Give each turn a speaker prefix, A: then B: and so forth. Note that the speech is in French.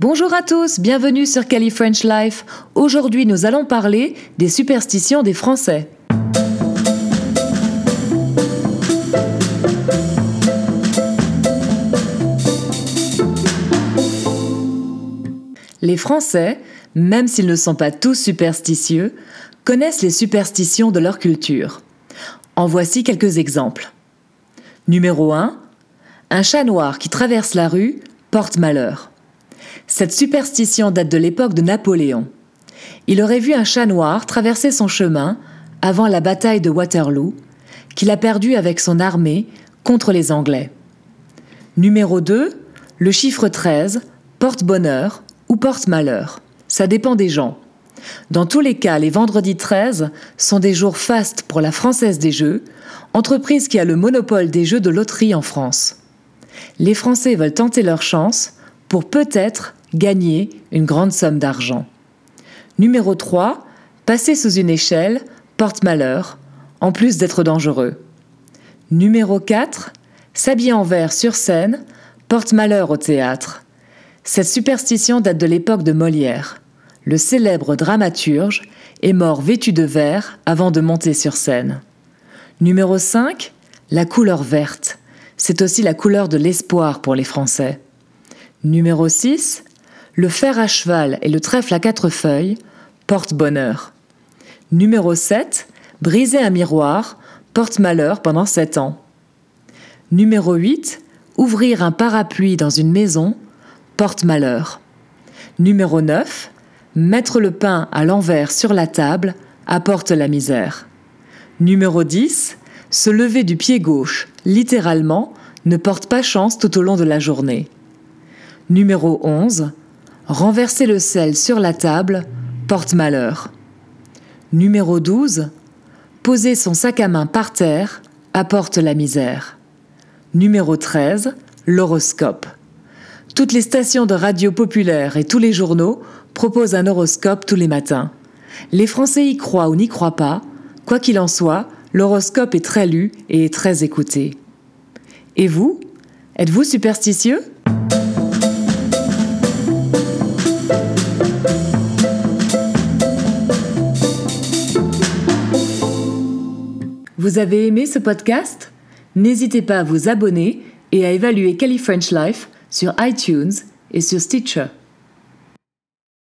A: Bonjour à tous, bienvenue sur Cali French Life. Aujourd'hui, nous allons parler des superstitions des Français. Les Français, même s'ils ne sont pas tous superstitieux, connaissent les superstitions de leur culture. En voici quelques exemples. Numéro 1. Un chat noir qui traverse la rue porte malheur. Cette superstition date de l'époque de Napoléon. Il aurait vu un chat noir traverser son chemin avant la bataille de Waterloo, qu'il a perdu avec son armée contre les Anglais. Numéro 2, le chiffre 13 porte bonheur ou porte malheur. Ça dépend des gens. Dans tous les cas, les vendredis 13 sont des jours fastes pour la Française des Jeux, entreprise qui a le monopole des jeux de loterie en France. Les Français veulent tenter leur chance pour peut-être gagner une grande somme d'argent. Numéro 3, passer sous une échelle porte malheur, en plus d'être dangereux. Numéro 4, s'habiller en vert sur scène porte malheur au théâtre. Cette superstition date de l'époque de Molière. Le célèbre dramaturge est mort vêtu de vert avant de monter sur scène. Numéro 5, la couleur verte. C'est aussi la couleur de l'espoir pour les Français. Numéro 6, le fer à cheval et le trèfle à quatre feuilles portent bonheur. Numéro 7. Briser un miroir porte malheur pendant 7 ans. Numéro 8. Ouvrir un parapluie dans une maison porte malheur. Numéro 9. Mettre le pain à l'envers sur la table apporte la misère. Numéro 10. Se lever du pied gauche, littéralement, ne porte pas chance tout au long de la journée. Numéro 11. Renverser le sel sur la table porte malheur. Numéro 12. Poser son sac à main par terre apporte la misère. Numéro 13. L'horoscope. Toutes les stations de radio populaires et tous les journaux proposent un horoscope tous les matins. Les Français y croient ou n'y croient pas, quoi qu'il en soit, l'horoscope est très lu et très écouté. Et vous? Êtes-vous superstitieux? Vous avez aimé ce podcast? N'hésitez pas à vous abonner et à évaluer Cali French Life sur iTunes et sur Stitcher.